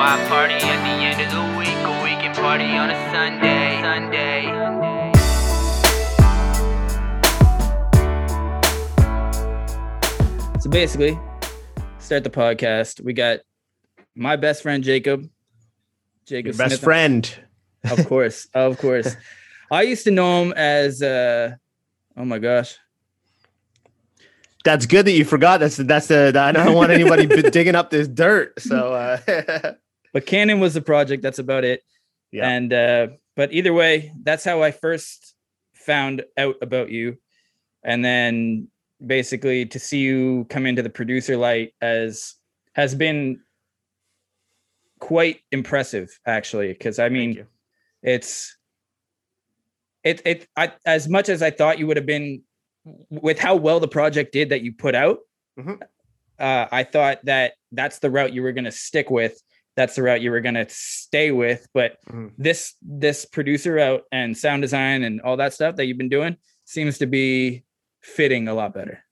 why party at the end of the week, or we can party on a Sunday. Sunday. So basically, start the podcast. We got my best friend Jacob. Jacob Your best Smith. friend. Of course, of course. I used to know him as uh oh my gosh. That's good that you forgot. That's that's the I don't want anybody digging up this dirt. So uh, But Canon was the project, that's about it. yeah, And uh but either way, that's how I first found out about you. And then basically to see you come into the producer light as has been quite impressive actually because I mean it's it it I, as much as I thought you would have been with how well the project did that you put out. Mhm. Uh, I thought that that's the route you were going to stick with. That's the route you were going to stay with. But Mhm. this this producer route and sound design and all that stuff that you've been doing seems to be fitting a lot better.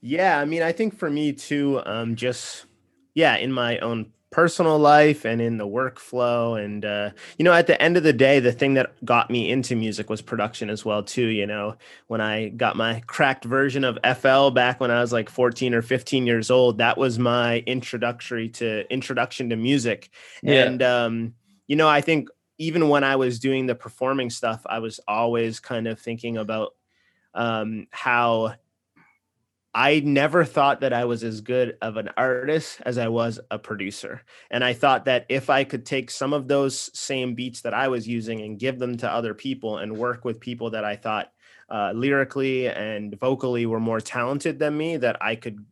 Yeah, I mean, I think for me too, um, just yeah, in my own personal life and in the workflow, and uh, you know, at the end of the day, the thing that got me into music was production as well too. You know, when I got my cracked version of FL back when I was like 14 or 15 years old, that was my introductory to introduction to music, Yeah. and um, you know, I think even when I was doing the performing stuff, I was always kind of thinking about um, how I never thought that I was as good of an artist as I was a producer. And I thought that if I could take some of those same beats that I was using and give them to other people and work with people that I thought uh, lyrically and vocally were more talented than me, that I could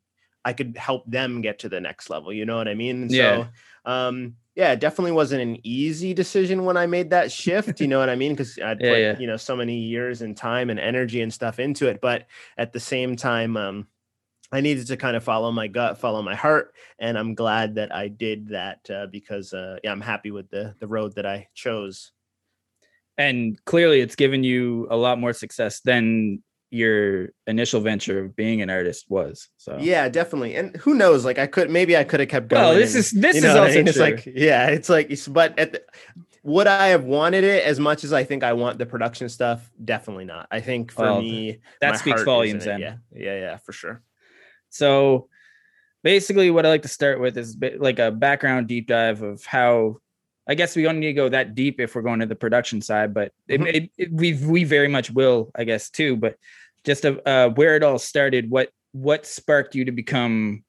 I could help them get to the next level. You know what I mean? Yeah. So um yeah, it definitely wasn't an easy decision when I made that shift. You know what I mean? Because I'd Yeah, put, yeah. you know, so many years and time and energy and stuff into it. But at the same time, um, I needed to kind of follow my gut, follow my heart, and I'm glad that I did that uh, because uh, yeah, I'm happy with the the road that I chose. And clearly it's given you a lot more success than your initial venture of being an artist was. So Yeah, definitely. And who knows? Like I could maybe I could have kept going. Well, this and- is this you is know what I also mean? It's true. like yeah, it's like it's- but at the, would I have wanted it as much as I think I want the production stuff? Definitely not. I think for Well, me that speaks volumes then. Yeah, yeah, yeah, for sure. So basically, what I like to start with is bit- like a background deep dive of how. I guess we don't need to go that deep if we're going to the production side, but it, Mhm. it, it, we we very much will, I guess, too. But just of uh, where it all started, what what sparked you to become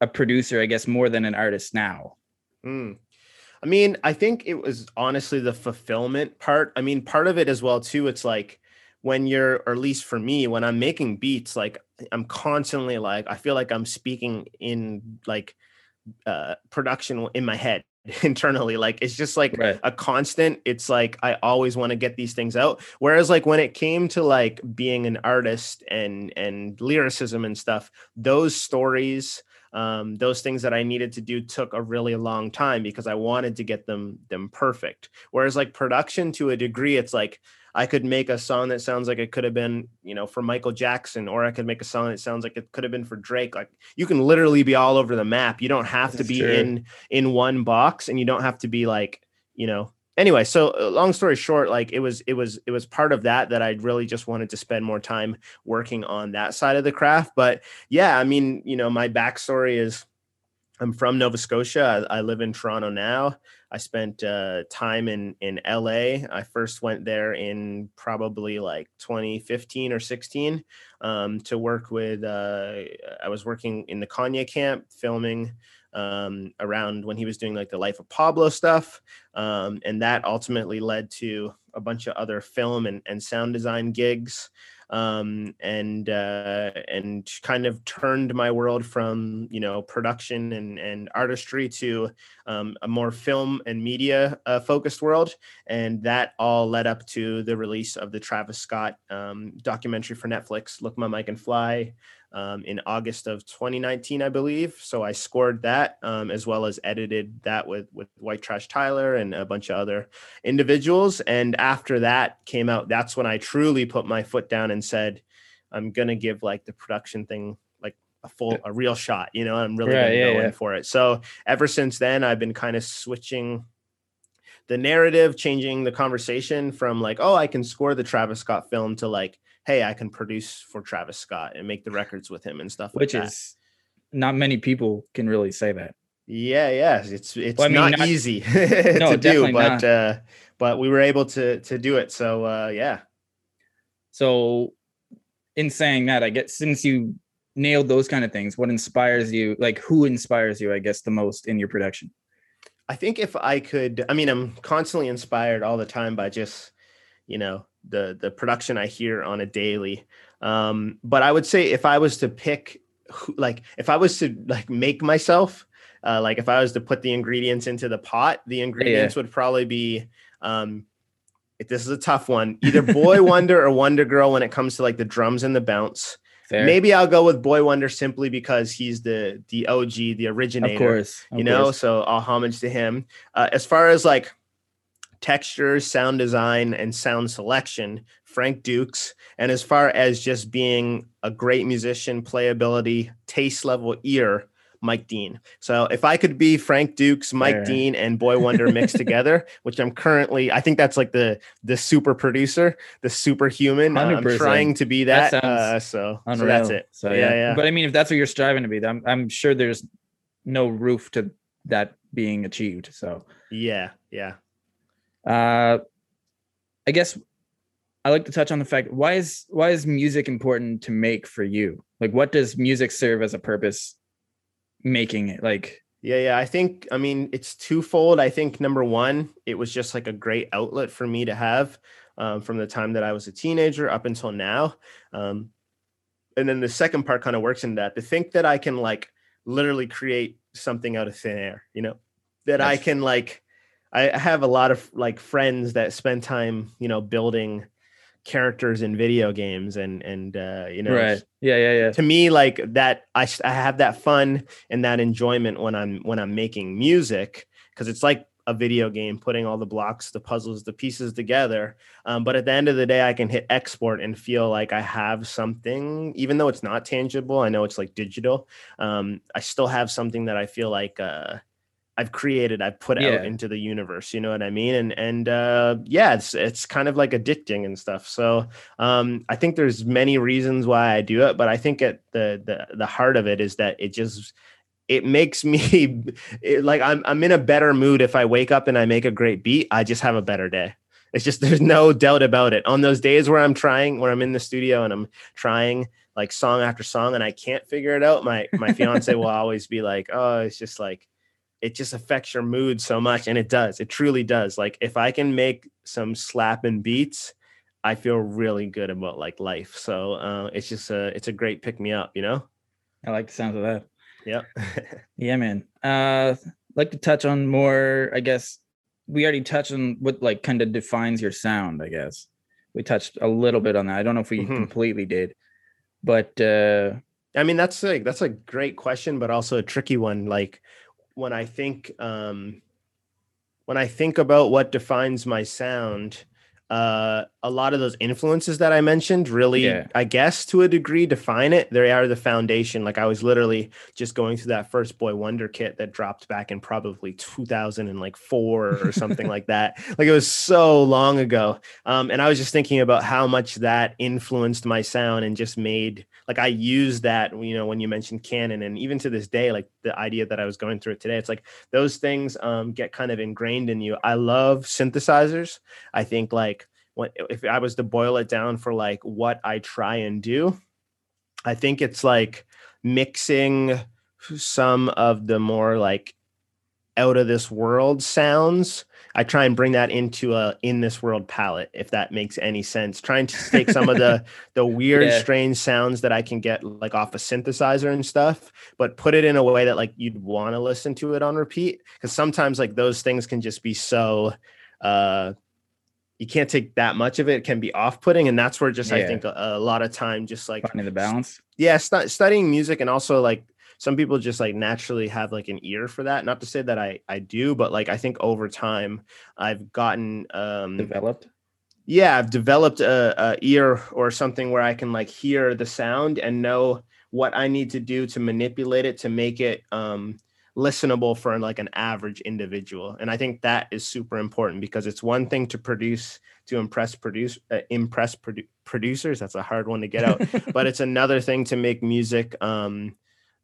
a producer? I guess more than an artist now. Mm. I mean, I think it was honestly the fulfillment part. I mean, part of it as well too. It's like when you're, or at least for me, when I'm making beats, like I'm constantly like I feel like I'm speaking in like uh, production in my head internally. Like it's just like Right. a constant. It's like I always want to get these things out. Whereas like when it came to like being an artist and and lyricism and stuff, those stories um, those things that I needed to do took a really long time because I wanted to get them them perfect. Whereas like production to a degree, it's like I could make a song that sounds like it could have been, you know, for Michael Jackson, or I could make a song that sounds like it could have been for Drake. Like you can literally be all over the map. You don't have to be true. in in one box, and you don't have to be like, you know. Anyway, so uh, long story short, like it was, it was, it was part of that that I really just wanted to spend more time working on that side of the craft. But yeah, I mean, you know, my backstory is I'm from Nova Scotia. I, I live in Toronto now. I spent uh, time in in LA. I first went there in probably like 2015 or 16 um, to work with. Uh, I was working in the Kanye camp, filming um, around when he was doing like the Life of Pablo stuff, um, and that ultimately led to a bunch of other film and, and sound design gigs um, and uh, and kind of turned my world from you know production and and artistry to um, a more film and media uh, focused world, and that all led up to the release of the Travis Scott um, documentary for Netflix, "Look Mom I Can Fly." Um, in August of 2019, I believe. So I scored that um, as well as edited that with with White Trash Tyler and a bunch of other individuals. And after that came out, that's when I truly put my foot down and said, I'm gonna give like the production thing like a full a real shot you know i'm really gonna yeah, go yeah. in for it so ever since then i've been kind of switching the narrative changing the conversation from like oh i can score the travis scott film to like hey i can produce for travis scott and make the records with him and stuff which like that. is not many people can really say that. yeah yeah it's it's Well, I mean, not, not- easy No, to do but not. uh but we were able to to do it so uh yeah So, in saying that, I guess since you nailed those kind of things, what inspires you? Like, who inspires you? I guess the most in your production. I think if I could, I mean, I'm constantly inspired all the time by just, you know, the the production I hear on a daily. Um, but I would say if I was to pick, like, if I was to like make myself, uh, like if I was to put the ingredients into the pot, the ingredients would probably be, um, if this is a tough one, either Boy Wonder or WondaGurl when it comes to like the drums and the bounce. Fair, Maybe I'll go with Boi-1da simply because he's the the OG, the originator of course, of you know course. so all homage to him uh, as far as like textures sound design and sound selection frank dukes. And as far as just being a great musician playability taste level ear mike dean. So if i could be frank dukes mike Fair. dean and Boi-1da mixed together which i'm currently i think that's like the the super producer the superhuman. Uh, i'm trying to be that, That uh, so, so that's it. So Yeah, yeah, yeah. But I mean, if that's what you're striving to be, I'm I'm sure there's no roof to that being achieved. So, yeah yeah uh, I guess I like to touch on the fact why is why is music important to make for you? Like, what does music serve as a purpose? Making it like Yeah, yeah. I think, I mean, it's twofold. I think number one, it was just like a great outlet for me to have um, from the time that I was a teenager up until now. Um, and then the second part kind of works in that to think that I can like literally create something out of thin air, you know, that I can like, I have a lot of like friends that spend time, you know, building characters in video games and, and, uh, you know, right? Yeah, yeah, yeah. to me like that I, I have that fun and that enjoyment when i'm when i'm making music because it's like a video game putting all the blocks the puzzles the pieces together um, but at the end of the day i can hit export and feel like i have something even though it's not tangible i know it's like digital um, i still have something that i feel like uh, I've created, I've put Yeah. out into the universe. You know what I mean? And and uh, yeah, it's it's kind of like addicting and stuff. So um, I think there's many reasons why I do it, but I think at the the the heart of it is that it just it makes me it, like I'm I'm in a better mood if I wake up and I make a great beat. I just have a better day. It's just there's no doubt about it. On those days where I'm trying, where I'm in the studio and I'm trying like song after song and I can't figure it out, my my fiance will always be like, "Oh, it's just like it just affects your mood so much." And it does. It truly does. Like if I can make some slapping beats, I feel really good about like life. So uh, it's just a it's a great pick me up, you know. I like the sounds of that. Yep. Yeah, man. Uh, like to touch on more. I guess we already touched on what like kind of defines your sound. I guess we touched a little bit on that. I don't know if we Mhm. completely did, but uh, I mean, that's like that's a great question, but also a tricky one. Like when I think um when I think about what defines my sound, uh a lot of those influences that I mentioned really, Yeah. I guess to a degree define it. They are the foundation. Like I was literally just going through that first Boi-1da kit that dropped back in probably 2004 or something like that. Like it was so long ago. Um, and I was just thinking about how much that influenced my sound and just made like I use that, you know, when you mentioned canon and even to this day, like the idea that I was going through it today, it's like those things um, get kind of ingrained in you. I love synthesizers. I think like if I was to boil it down for like what I try and do, I think it's like mixing some of the more like out of this world sounds I try and bring that into a in this world palette, if that makes any sense. Trying to take some of the the weird, Yeah. strange sounds that I can get like off a synthesizer and stuff, but put it in a way that like you'd want to listen to it on repeat. Because sometimes like those things can just be so uh you can't take that much of it. It can be off-putting, and that's where just I think a, a lot of time just like finding the balance. yeah stu- studying music and also like some people just like naturally have like an ear for that not to say that i i do but like i think over time i've gotten um Developed. yeah i've developed a, a ear or something where i can like hear the sound and know what I need to do to manipulate it to make it um, listenable for like an average individual. And I think that is super important because it's one thing to produce to impress produce uh, impress produ- producers. That's a hard one to get out, but it's another thing to make music um,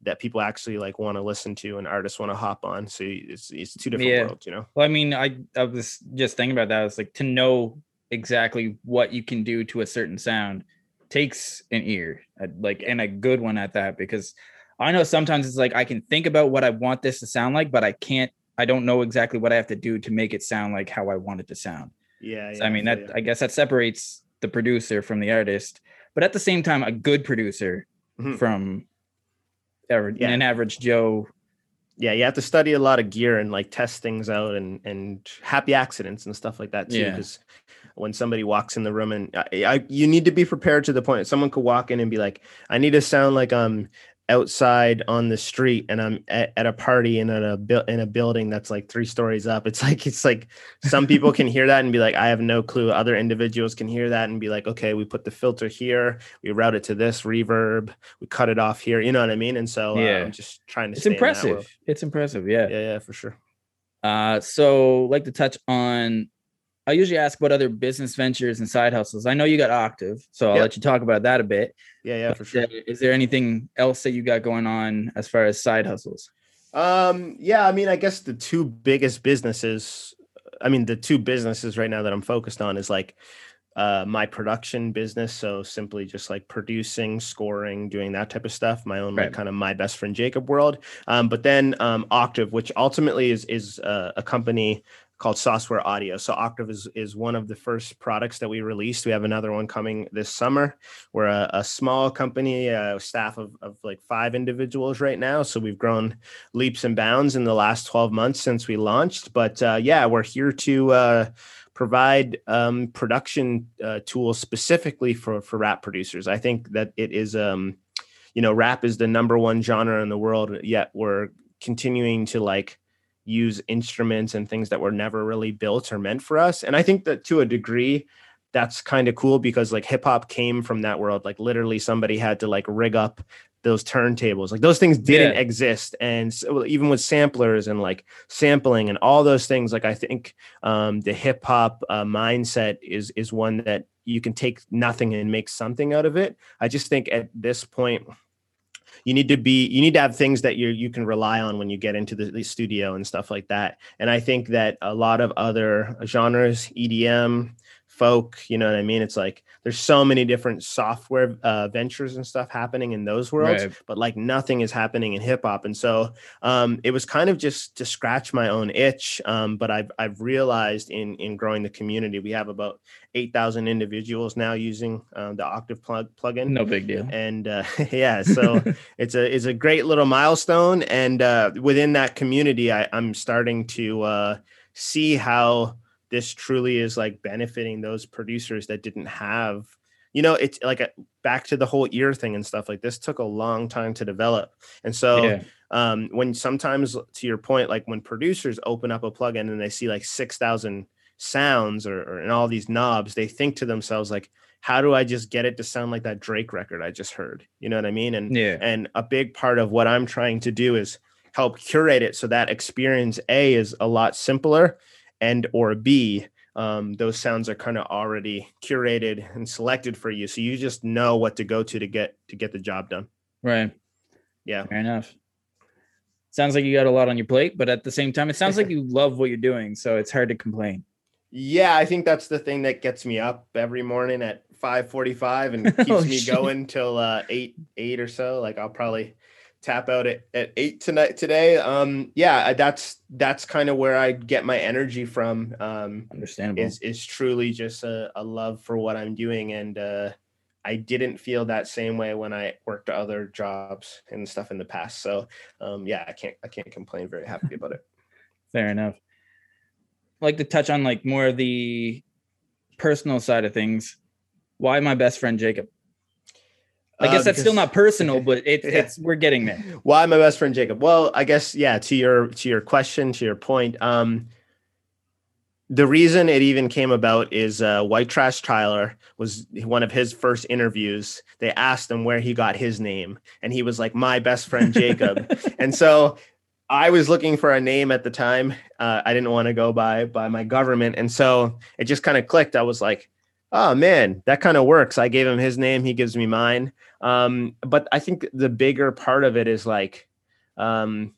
that people actually like want to listen to and artists want to hop on. So it's it's two different Yeah. worlds, you know. Well, I mean, I I was just thinking about that. It's like to know exactly what you can do to a certain sound takes an ear, uh, like and a good one at that. Because I know sometimes it's like I can think about what I want this to sound like, but I can't. I don't know exactly what I have to do to make it sound like how I want it to sound. Yeah, So, I mean, that ya. I guess that separates the producer from the artist. But at the same time, a good producer Mhm. from aver- Yeah. an average Joe. yeah, you have to study a lot of gear and like test things out and and happy accidents and stuff like that too. Yeah. Because when somebody walks in the room and I, I, you need to be prepared to the point that someone could walk in and be like, I need to sound like I'm outside on the street and I'm at, at a party and in a in a building that's like three stories up. It's like it's like some people can hear that and be like, I have no clue. Other individuals can hear that and be like, okay, we put the filter here, we route it to this reverb, we cut it off here. You know what I mean? And so uh, Yeah. I'm just trying to. It's stay in that world. impressive. It's impressive. Yeah. Yeah, yeah, for sure. Uh, so like to touch on. I usually ask what other business ventures and side hustles. I know you got Octave, so I'll Yep. let you talk about that a bit. Yeah, yeah, for sure. uh, Is there anything else that you got going on as far as side hustles? Um, yeah, I mean, I guess the two biggest businesses, I mean, the two businesses right now that I'm focused on is like uh my production business. So simply just like producing, scoring, doing that type of stuff, my own like kind of my best friend Jacob world. Um, but then um Octave, which ultimately is is uh, a company called Software Audio. So Octave is is one of the first products that we released. We have another one coming this summer. We're a, a small company, a staff of, of like five individuals right now. So we've grown leaps and bounds in the last 12 months since we launched. But uh, yeah, we're here to uh, provide um, production uh, tools specifically for for rap producers. I think that it is, um, you know, rap is the number one genre in the world. Yet we're continuing to like use instruments and things that were never really built or meant for us. And I think that to a degree, that's kind of cool because like hip hop came from that world. Like literally somebody had to like rig up those turntables. Like those things didn't Yeah. exist. And so, even with samplers and like sampling and all those things, like I think um, the hip hop uh, mindset is is one that you can take nothing and make something out of it. I just think at this point, you need to be you need to have things that you you can rely on when you get into the, the studio and stuff like that. And i think that a lot of other genres edm folk you know what i mean it's like there's so many different software uh, ventures and stuff happening in those worlds Right. but like nothing is happening in hip hop and so um, it was kind of just to scratch my own itch um, but i've i've realized in in growing the community we have about 8000 individuals now using um, the octave plug plugin No big deal. and uh, yeah so it's a it's a great little milestone and uh, within that community I, i'm starting to uh, see how this truly is like benefiting those producers that didn't have you know it's like a, back to the whole ear thing and stuff like this took a long time to develop and so yeah. um, when sometimes to your point like when producers open up a plugin and they see like 6000 sounds or, or and all these knobs they think to themselves like how do i just get it to sound like that drake record i just heard you know what i mean and Yeah. and a big part of what i'm trying to do is help curate it so that experience a is a lot simpler and or b um, those sounds are kind of already curated and selected for you so you just know what to go to to get to get the job done Right. yeah Fair enough. Sounds like you got a lot on your plate, but at the same time, it sounds like you love what you're doing, so it's hard to complain. Yeah, I think that's the thing that gets me up every morning at 5:45 and keeps Oh, me shit. going till uh 8 8 or so. Like I'll probably tap out at, at 8 tonight today. Um yeah, that's that's kind of where I get my energy from. Um Understandable. is is truly just a, a love for what I'm doing and uh I didn't feel that same way when I worked other jobs and stuff in the past. So um yeah, I can't I can't complain very happy about it. Fair enough. I'd like to touch on like more of the personal side of things. Why my best friend Jacob? I Uh, guess that's still not personal, but it, Yeah. it's we're getting there. Why my best friend Jacob? Well, I guess yeah. To your to your question, to your point, um, the reason it even came about is uh, White Trash Tyler was one of his first interviews. They asked him where he got his name, and he was like, "My best friend Jacob." and so I was looking for a name at the time. Uh, I didn't want to go by by my government, and so it just kind of clicked. I was like, "Oh man, that kind of works." I gave him his name. He gives me mine. Um, but I think the bigger part of it is like, um,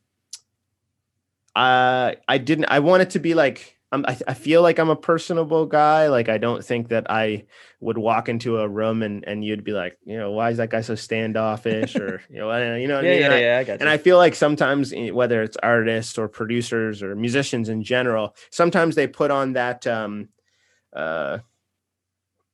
uh, I didn't. I wanted to be like I'm, I, I feel like I'm a personable guy. Like I don't think that I would walk into a room and, and you'd be like, you know, why is that guy so standoffish or you know, you know, what yeah, I mean? yeah, And I- yeah, I got you. and I feel like sometimes, eh, whether it's artists or producers or musicians in general, sometimes they put on that. Um, uh,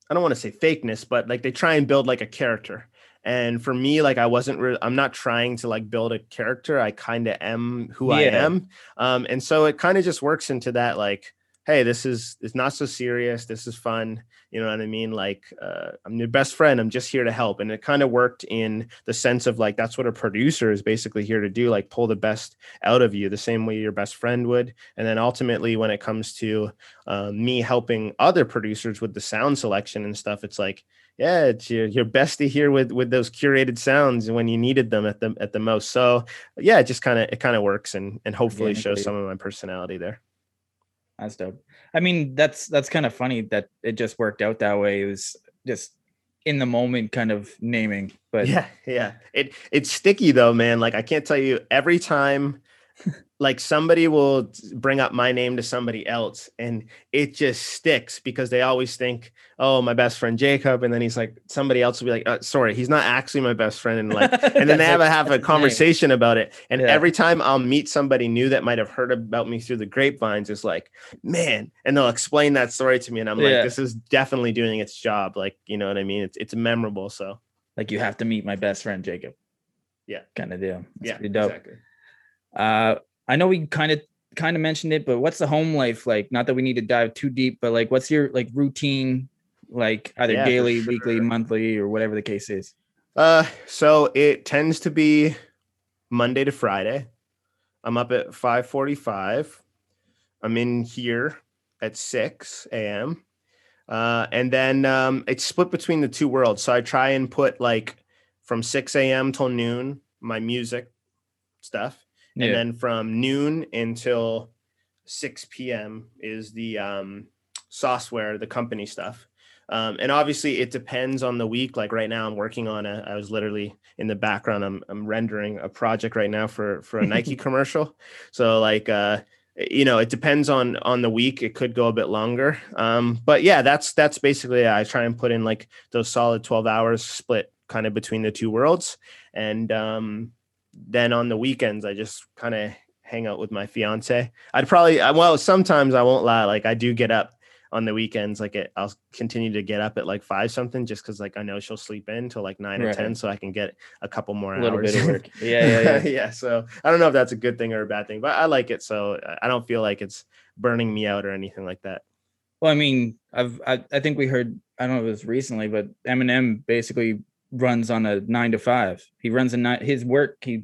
I don't want to say fakeness, but like they try and build like a character. And for me, like I wasn't, re- I'm not trying to like build a character. I kind of am who I am. Um, and so it kind of just works into that, like, hey, this is it's not so serious. This is fun. You know what I mean? Like, uh, I'm your best friend. I'm just here to help. And it kind of worked in the sense of like that's what a producer is basically here to do, like pull the best out of you, the same way your best friend would. And then ultimately, when it comes to um, me helping other producers with the sound selection and stuff, it's like, yeah, it's your, your bestie here with with those curated sounds when you needed them at the at the most. So yeah, it just kind of it kind of works and and hopefully shows some of my personality there. That's dope. I mean, that's that's kind of funny that it just worked out that way. It was just in the moment kind of naming, but yeah yeah it it's sticky though man like i can't tell you every time like somebody will bring up my name to somebody else and it just sticks because they always think oh my best friend jacob and then he's like somebody else will be like uh, sorry he's not actually my best friend and like and then they have a have a conversation about it and Yeah. every time i'll meet somebody new that might have heard about me through the grapevines is like man and they'll explain that story to me and i'm Yeah. like this is definitely doing its job like you know what i mean it's, it's memorable so like you have to meet my best friend Jacob. Yeah. kind of deal. That's yeah pretty dope. exactly Uh, I know we kind of kind of mentioned it, but what's the home life like? Not that we need to dive too deep, but like, what's your like routine, like either Yeah, daily, weekly, monthly, or whatever the case is? Uh, so it tends to be Monday to Friday. I'm up at 5:45. I'm in here at 6 a.m. Uh, and then um, it's split between the two worlds. So I try and put like from 6 a.m. till noon my music stuff, Yeah, and then from noon until 6 p.m. is the um, software, the company stuff. Um, and obviously, it depends on the week. Like right now, I'm working on a. I was literally in the background. I'm I'm rendering a project right now for for a Nike commercial. So like, uh, you know, it depends on on the week. It could go a bit longer. Um, but yeah, that's that's basically. I try and put in like those solid 12 hours split kind of between the two worlds, and um, then on the weekends, I just kind of hang out with my fiance. I'd probably well sometimes I won't lie. Like I do get up on the weekends. Like it, I'll continue to get up at like five something just because like I know she'll sleep in till like nine or ten, so I can get a couple more a little hours. bit of work. Yeah, yeah, yeah. yeah. So I don't know if that's a good thing or a bad thing, but I like it. So I- I don't feel like it's burning me out or anything like that. Well, I mean, I've I, I think we heard I don't know if it was recently, but Eminem basically runs on a nine to five. He runs a nine. His work he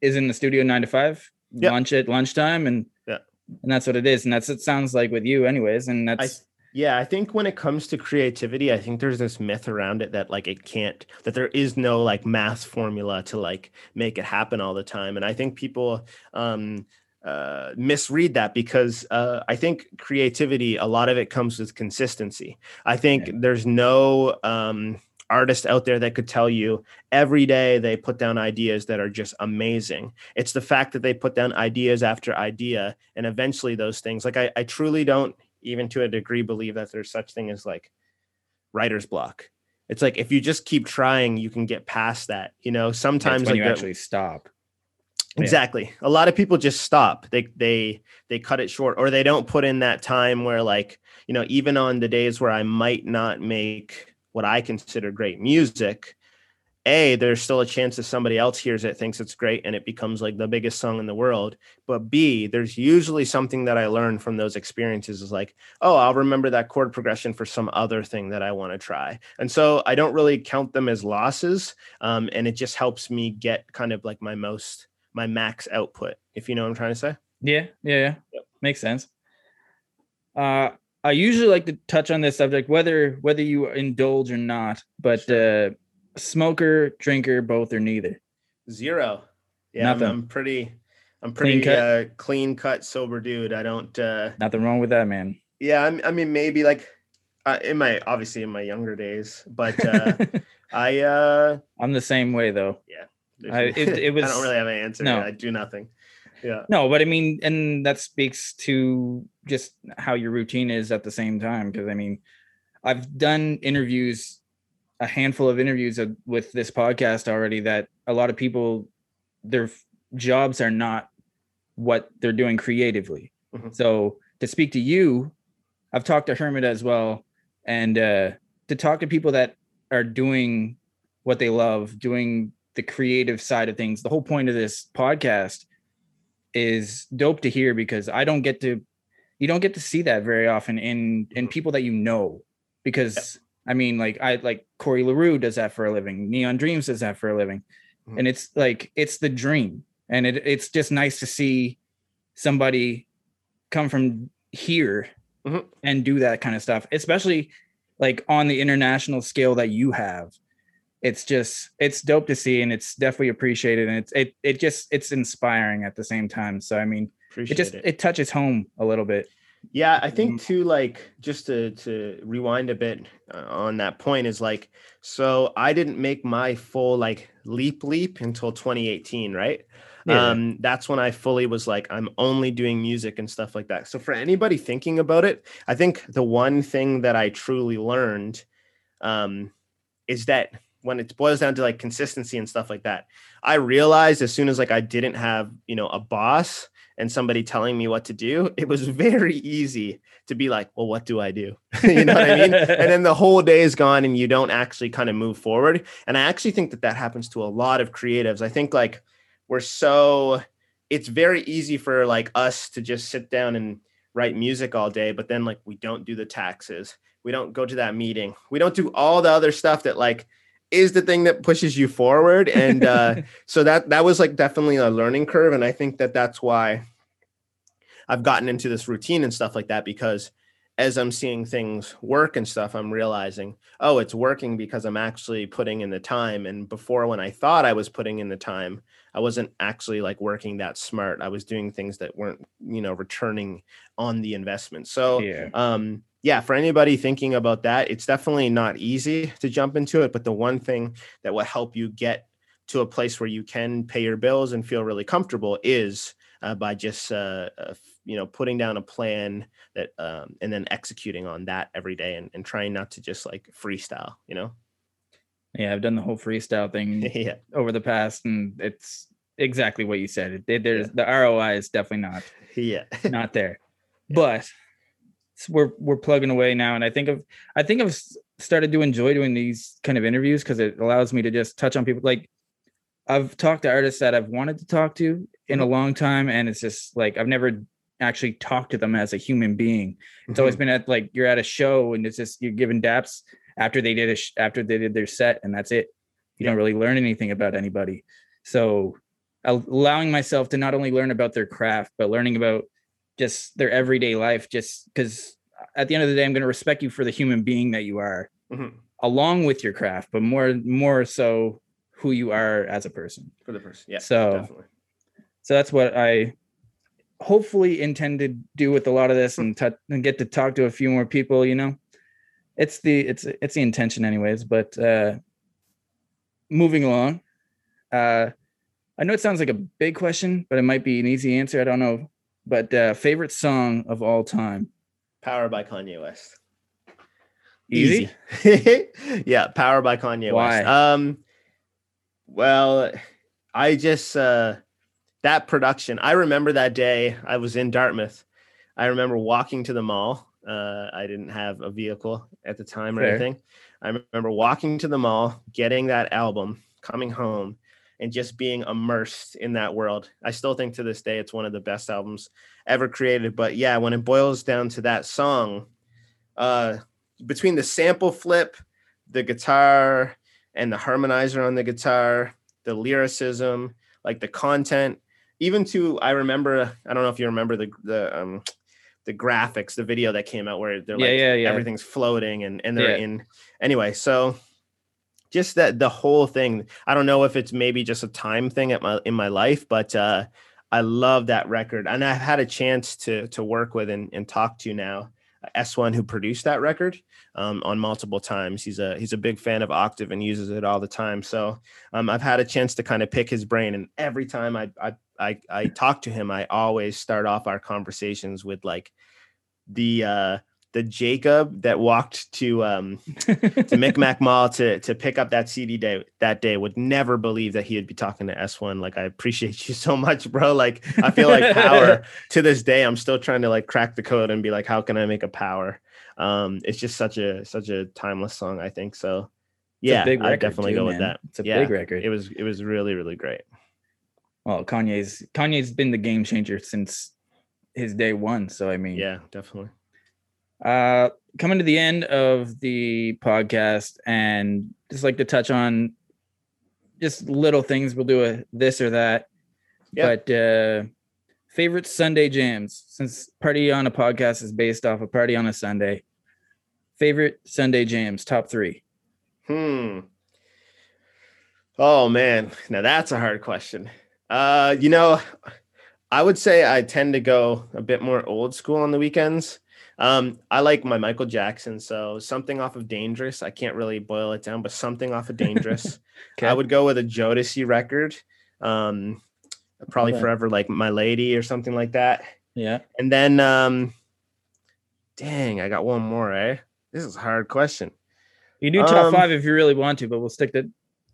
is in the studio nine to five. Yep. Lunch at lunchtime, and Yeah. and that's what it is. And that's it sounds like with you, anyways. And that's Yeah, I think when it comes to creativity, I think there's this myth around it that like it can't that there is no like math formula to like make it happen all the time. And I think people um uh misread that because uh I think creativity a lot of it comes with consistency. I think Yeah. there's no um artist out there that could tell you every day they put down ideas that are just amazing. It's the fact that they put down ideas after idea and eventually those things like I, I truly don't even to a degree believe that there's such thing as like writer's block. It's like if you just keep trying, you can get past that. You know, sometimes when like you the- actually stop. Yeah. exactly. A lot of people just stop. They they they cut it short or they don't put in that time where like, you know, even on the days where I might not make what I consider great music, a there's still a chance that somebody else hears it thinks it's great and it becomes like the biggest song in the world but b there's usually something that i learned from those experiences is like oh i'll remember that chord progression for some other thing that i want to try and so i don't really count them as losses um, and it just helps me get kind of like my most my max output if you know what i'm trying to say Yeah, yeah, yeah. Yep. Makes sense. Uh, I usually like to touch on this subject, whether whether you indulge or not. But uh, smoker, drinker, both or neither. Zero. Yeah, I'm, I'm pretty. I'm Clean pretty cut? uh, clean cut, sober dude. I don't. uh Nothing wrong with that, man. Yeah, I'm, I mean, maybe like uh, in my obviously in my younger days, but uh I uh I'm the same way though. Yeah. I- it- it I don't really have an answer. no. I do nothing. Yeah. No, but I mean, and that speaks to just how your routine is at the same time. Because I mean, I've done interviews, a handful of interviews with this podcast already. That a lot of people, their jobs are not what they're doing creatively. Mhm. So to speak to you, I've talked to Hermit as well, and uh, to talk to people that are doing what they love, doing the creative side of things. The whole point of this podcast is dope to hear because I don't get to you don't get to see that very often in in people that you know because I mean like I like Corey LaRue does that for a living. Neon Dreams does that for a living. Mhm. and it's like it's the dream. And it, it's just nice to see somebody come from here Mhm. and do that kind of stuff especially like on the international scale that you have it's just it's dope to see and it's definitely appreciated and it's it it just it's inspiring at the same time so i mean Appreciate it just it. touches home a little bit Yeah, I Mm-hmm. think too. Like just to to rewind a bit uh, on that point is like, so I didn't make my full like leap leap until 2018, right? Yeah. Um, that's when I fully was like, I'm only doing music and stuff like that. So for anybody thinking about it, I think the one thing that I truly learned, um, is that when it boils down to like consistency and stuff like that, I realized as soon as like I didn't have you know a boss and somebody telling me what to do, it was very easy to be like, well, what do I do? you know what I mean? And then the whole day is gone and you don't actually kind of move forward. And I actually think that that happens to a lot of creatives. I think like we're so, it's very easy for like us to just sit down and write music all day, but then like we don't do the taxes. We don't go to that meeting. We don't do all the other stuff that like is the thing that pushes you forward. And, uh, so that that was like definitely a learning curve. And i think that that's why i've gotten into this routine and stuff like that because as i'm seeing things work and stuff i'm realizing oh it's working because i'm actually putting in the time. And before when i thought i was putting in the time i wasn't actually like working that smart. I was doing things that weren't you know returning on the investment. So yeah. um yeah for anybody thinking about that it's definitely not easy to jump into it but the one thing that will help you get to a place where you can pay your bills and feel really comfortable is uh, by just uh, uh, you know putting down a plan that um, and then executing on that every day and, and trying not to just like freestyle you know? Yeah i've done the whole freestyle thing yeah. over the past and it's exactly what you said. It, there's the roi is definitely not yeah. not there. Yeah. but we're we're plugging away now. And i think of i think i've started to enjoy doing these kind of interviews because it allows me to just touch on people like i've talked to artists that i've wanted to talk to in a mm-hmm. long time and it's just like i've never actually talked to them as a human being. It's always mm-hmm. been at like you're at a show and it's just you're giving daps after they did a sh- after they did their set and that's it. You don't really learn anything about anybody. So allowing myself to not only learn about their craft but learning about just their everyday life just because at the end of the day i'm going to respect you for the human being that you are Mhm. along with your craft but more more so who you are as a person. For the person yeah So- definitely. so that's what i hopefully intend to do with a lot of this and, tou- and get to talk to a few more people you know? It's the it's it's the intention anyways but uh moving along uh i know it sounds like a big question but it might be an easy answer. I don't know but uh favorite song of all time power by kanye west easy, Easy. yeah, Power by Kanye West. Why? Um well, I just uh that production, I remember that day I was in Dartmouth. I remember walking to the mall. Uh I didn't have a vehicle at the time or Fair. anything. I remember walking to the mall, getting that album, coming home and just being immersed in that world. I still think to this day it's one of the best albums ever created, but yeah, when it boils down to that song, uh between the sample flip, the guitar, and the harmonizer on the guitar, the lyricism, like the content, even to I remember, I don't know if you remember the the um the graphics, the video that came out where they're Yeah, like yeah, yeah. everything's floating and and they're in anyway. So just that the whole thing. I don't know if it's maybe just a time thing at my in my life, but uh, I love that record, and I've had a chance to to work with and, and talk to now S1 who produced that record um, on multiple times. He's a he's a big fan of Octave and uses it all the time. So um, I've had a chance to kind of pick his brain, and every time I I I, I talk to him, I always start off our conversations with like the uh, the Jacob that walked to um, to Micmac Mall to to pick up that CD day that day would never believe that he would be talking to S1. Like I appreciate you so much, bro. Like I feel like power to this day. I'm still trying to like crack the code and be like, how can I make a power? Um, it's just such a such a timeless song. I think so. Yeah, I definitely too, go with that. It's a Yeah, big record. It was it was really really great. well, Kanye's Kanye's been the game changer since his day one. So I mean, Yeah, definitely. Uh, coming to the end of the podcast, and just like to touch on just little things. We'll do a this or that. Yep. But uh, favorite Sunday jams, since Party on a podcast is based off of Party on a Sunday. Favorite Sunday jams, top three. Hmm. Oh man, now that's a hard question. Uh, you know, I would say I tend to go a bit more old school on the weekends. Um, I like my Michael Jackson, so something off of Dangerous. I can't really boil it down, but something off of Dangerous. Okay. I would go with a Jodeci record. Um, probably Okay. forever like My Lady or something like that. Yeah. And then um dang, I got one more, eh? This is a hard question. You do top Um, five if you really want to, but we'll stick to.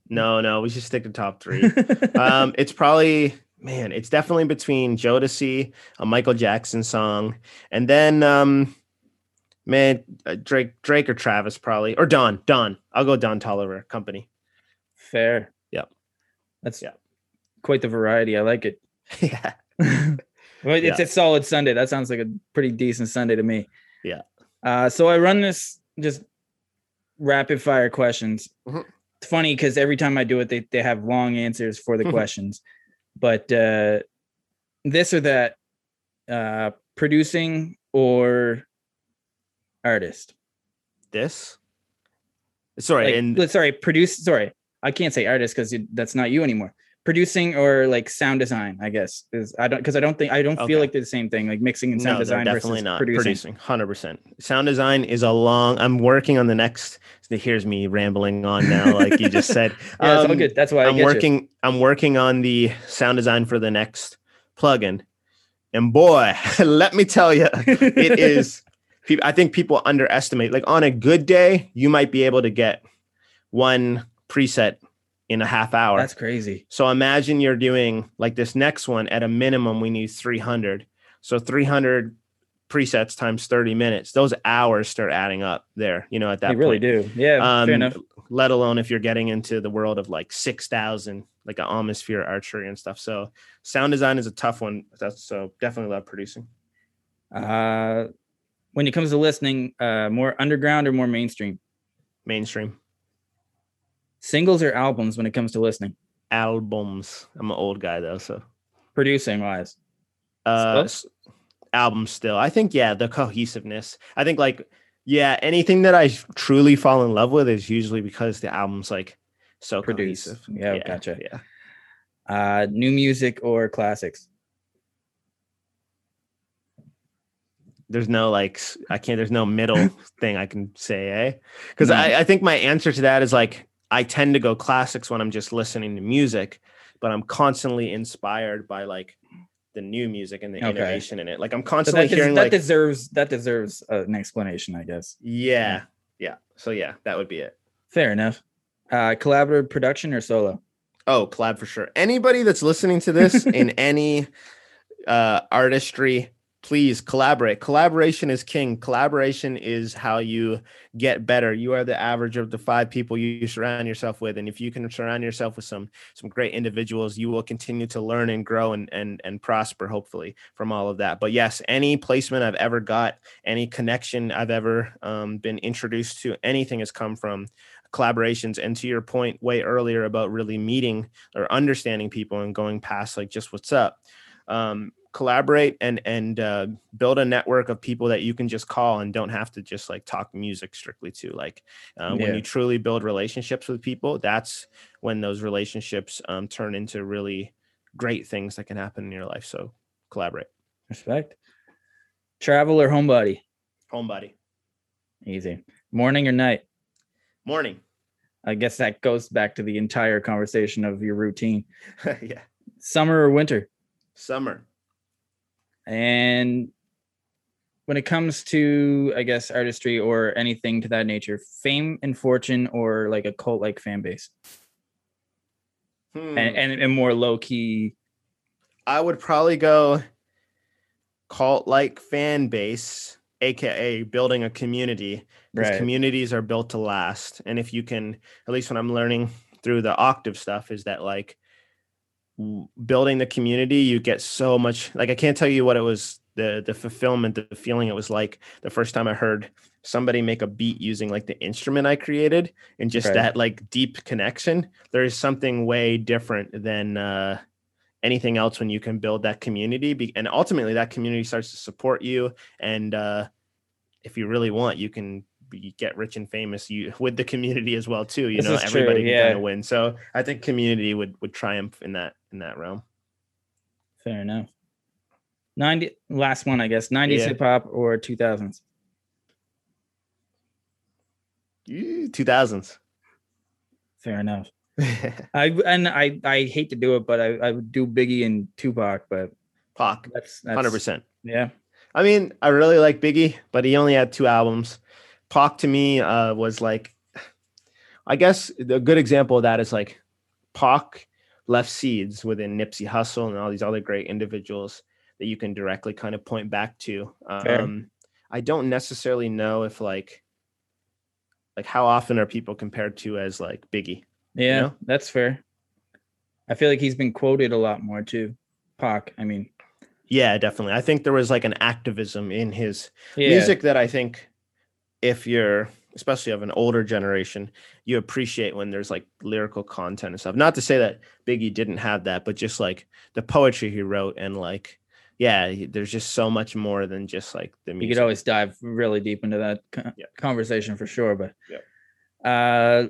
No, no, we should stick to top three. um, it's probably man, it's definitely between Jodeci, a Michael Jackson song, and then um, man, uh, Drake, Drake or Travis probably, or Don, Don. I'll go Don Toliver Company. Fair. Yep. That's Yeah. quite the variety. I like it. yeah, well, it's Yeah. a solid Sunday. That sounds like a pretty decent Sunday to me. Yeah. Uh, so I run this just rapid fire questions. Mhm. It's funny because every time I do it, they, they have long answers for the Mhm. questions. But uh, this or that, uh, producing or artist. this. Sorry, Like, and sorry, produce. Sorry, I can't say artist because that's not you anymore. Producing or like sound design, I guess is I don't because I don't think I don't Okay. feel like they're the same thing. Like mixing and sound no, design definitely versus not producing. producing. Hundred percent. Sound design is a long. I'm working on the next. Here's me rambling on now, like you just said. Yeah, it's all Um, good. That's why I I'm get you. working. I'm working on the sound design for the next plugin, and boy, let me tell you, it is. I think people underestimate. Like on a good day, you might be able to get one preset in a half hour. That's crazy. So imagine you're doing like this next one at a minimum, we need 300. So 300 presets times 30 minutes, those hours start adding up there, you know, at that They really point. do. Yeah, Um, fair enough. let alone if you're getting into the world of like 6,000, like an atmosphere archery and stuff. So sound design is a tough one. That's so definitely love producing. Uh, when it comes to listening, uh, more underground or more mainstream? Mainstream Singles or albums when it comes to listening? albums. I'm an old guy though. So, Producing wise, uh, Still? s- albums still. I think, yeah, the cohesiveness. I think like, yeah, anything that I truly fall in love with is usually because the album's like so produce. cohesive. Yeah, gotcha. Yeah. Uh, new music or classics? There's no like, I can't, there's no middle thing I can say, eh? Because No. I, I think my answer to that is like, I tend to go classics when I'm just listening to music, but I'm constantly inspired by like the new music and the Okay. innovation in it. Like I'm So constantly that, des- hearing that like, deserves that deserves uh, an explanation, I guess. yeah, yeah. So yeah, that would be it. Fair enough. Uh, collaborative production or solo? Oh, collab for sure. Anybody that's listening to this in any uh, artistry, please collaborate. Collaboration is king. Collaboration is how you get better. You are the average of the five people you surround yourself with, and if you can surround yourself with some some great individuals, you will continue to learn and grow and and and prosper. Hopefully, from all of that. But yes, any placement I've ever got, any connection I've ever um, been introduced to, anything has come from collaborations. And to your point way earlier about really meeting or understanding people and going past like just what's up um, collaborate and and uh, build a network of people that you can just call and don't have to just like talk music strictly to like uh, Yeah. when you truly build relationships with people that's when those relationships um, turn into really great things that can happen in your life so collaborate Respect. Travel or homebody? homebody Easy. Morning or night? morning I guess that goes back to the entire conversation of your routine. yeah Summer or winter? summer And when it comes to, I guess, artistry or anything to that nature, fame and fortune or like a cult like fan base Hmm. and, and, and more low key. I would probably go cult like fan base, aka building a community. Because Right. communities are built to last. And if you can, at least what I'm learning through the octave stuff, is that like building the community, you get so much. Like I can't tell you what it was the the fulfillment, the feeling it was like the first time I heard somebody make a beat using like the instrument I created and just Right. that like deep connection. There is something way different than uh anything else when you can build that community be- and ultimately that community starts to support you and uh if you really want you can be, get rich and famous you with the community as well too you This know is true, everybody can kind of win so i think community would would triumph in that in that realm Fair enough. 90 last one, I guess. 90s Yeah. hip hop or 2000s 2000s Fair enough. I and I I hate to do it, but I, I would do Biggie and Tupac, but Pac, that's, that's 100% Yeah. I mean, I really like Biggie, but he only had two albums. Pac to me uh, was like, I guess a good example of that is like Pac left seeds within Nipsey Hussle and all these other great individuals that you can directly kind of point back to. Um, I don't necessarily know if like, like how often are people compared to as like Biggie? Yeah, know? that's fair. I feel like he's been quoted a lot more too. Pac, I mean, Yeah, definitely. I think there was like an activism in his yeah, music that I think if you're especially of an older generation, you appreciate when there's like lyrical content and stuff. Not to say that Biggie didn't have that, but just like the poetry he wrote and like yeah, there's just so much more than just like the you could always dive really deep into that co- Yeah. conversation for sure. But Yeah. uh,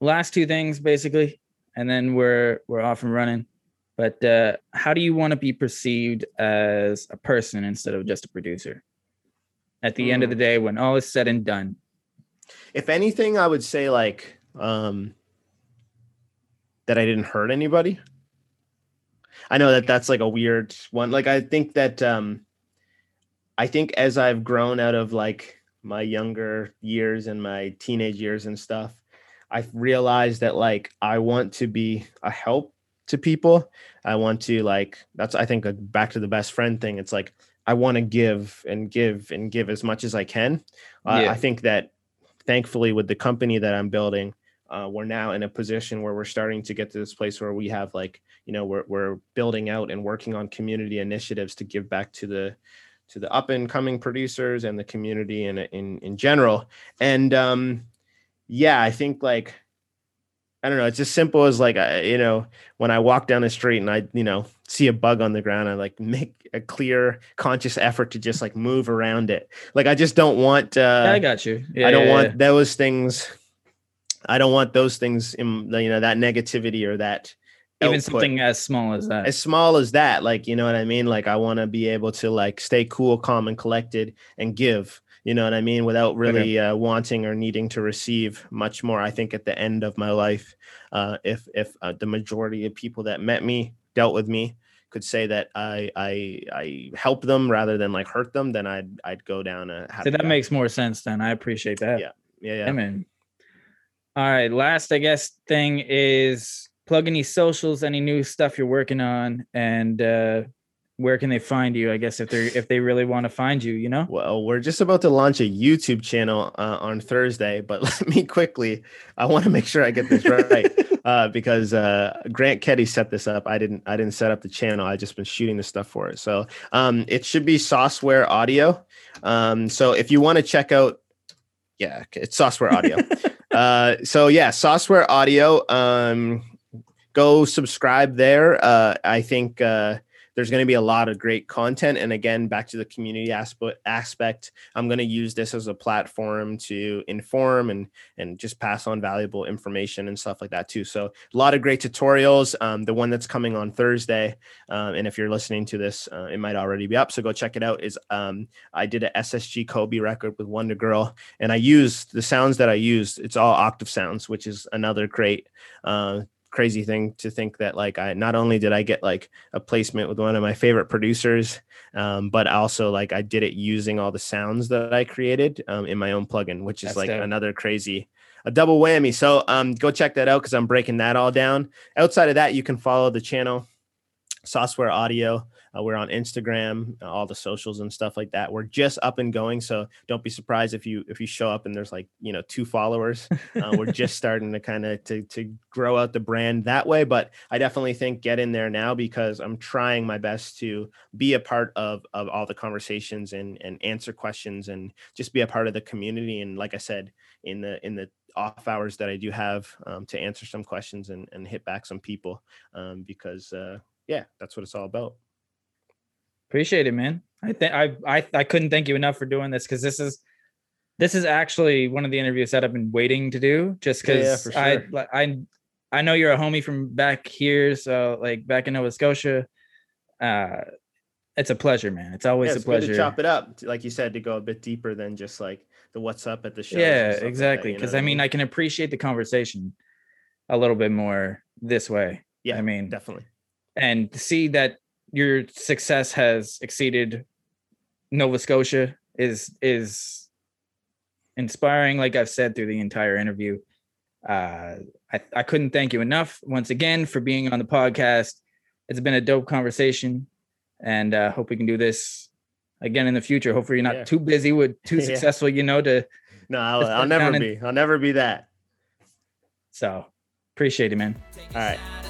last two things basically, and then we're we're off and running. But uh, how do you want to be perceived as a person instead of just a producer? At the end of the day, when all is said and done, if anything, I would say like um that I didn't hurt anybody. I know that that's like a weird one. Like I think that um I think as I've grown out of like my younger years and my teenage years and stuff, I've realized that like I want to be a help to people. I want to like that's I think back to the best friend thing. It's like I want to give and give and give as much as I can. Uh, Yeah. I think that thankfully with the company that I'm building, uh, we're now in a position where we're starting to get to this place where we have like you know we're we're building out and working on community initiatives to give back to the to the up and coming producers and the community in in in general. And um, yeah, I think like I don't know. It's as simple as like I, you know when I walk down the street and I you know see a bug on the ground, I like make a clear conscious effort to just like move around it. Like I just don't want. Uh, I got you. Yeah, I don't yeah, want yeah. those things. I don't want those things in you know that negativity or that even output. something as small as that. as small as that. Like you know what I mean. Like I want to be able to like stay cool, calm, and collected, and give. You know what I mean, without really uh, wanting or needing to receive much more. I think at the end of my life, uh, if if uh, the majority of people that met me dealt with me could say that I I I help them rather than like hurt them, then I'd I'd go down a happy So that path. makes more sense then. I appreciate that. Yeah, yeah, yeah. Yeah, man. All right. Last, I guess, thing is plug any socials, any new stuff you're working on, and uh where can they find you? I guess if they're if they really want to find you, you know? Well, we're just about to launch a YouTube channel uh, on Thursday, but let me quickly. I want to make sure I get this right uh, because uh, Grant Ketty set this up. I didn't. I didn't set up the channel. I just been shooting the stuff for it. So um, it should be Software Audio. Um, so if you want to check out, yeah, it's Software Audio. uh, so yeah, Software Audio. Um, go subscribe there. Uh, I think. Uh, there's going to be a lot of great content. And again, back to the community aspect, I'm going to use this as a platform to inform and and just pass on valuable information and stuff like that too. So a lot of great tutorials. Um, the one that's coming on Thursday, um, and if you're listening to this, uh, it might already be up. So go check it out. Is um, I did a SSG Kobe record with WondaGurl, and I used the sounds that I used. It's all octave sounds, which is another great. Uh, crazy thing to think that like I not only did I get like a placement with one of my favorite producers, um, but also like I did it using all the sounds that I created um, in my own plugin, which is That's like dope. another crazy a double whammy. So um, go check that out because I'm breaking that all down. Outside of that, you can follow the channel, Software Audio. Uh, we're on Instagram, uh, all the socials and stuff like that. We're just up and going, so don't be surprised if you if you show up and there's like you know two followers. Uh, we're just starting to kind of to to grow out the brand that way, but I definitely think get in there now because I'm trying my best to be a part of of all the conversations and and answer questions and just be a part of the community. And like I said, in the in the off hours that I do have um, to answer some questions and and hit back some people um, because uh, yeah, that's what it's all about. Appreciate it, man. I think I I I couldn't thank you enough for doing this because this is this is actually one of the interviews that I've been waiting to do just Yeah, yeah, because I like I I know you're a homie from back here, so like back in Nova Scotia. Uh it's a pleasure, man. It's always Yeah, a pleasure. to chop it up, like you said, to go a bit deeper than just like the what's up at the show. Yeah, exactly. Because I mean, I can appreciate the conversation a little bit more this way. yeah, I mean, definitely. and see that your success has exceeded Nova Scotia is is inspiring. Like I've said through the entire interview, uh, I I couldn't thank you enough once again for being on the podcast. It's been a dope conversation, and uh, hope we can do this again in the future. Hopefully, you're not Yeah. too busy with too Yeah. successful, you know. To No, I'll, I'll never down and- be. I'll never be that. so appreciate it, man. All right.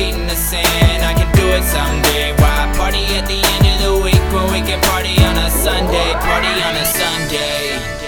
Feet in the sand. I can do it someday. Why party at the end of the week when we can party on a Sunday? Party on a Sunday.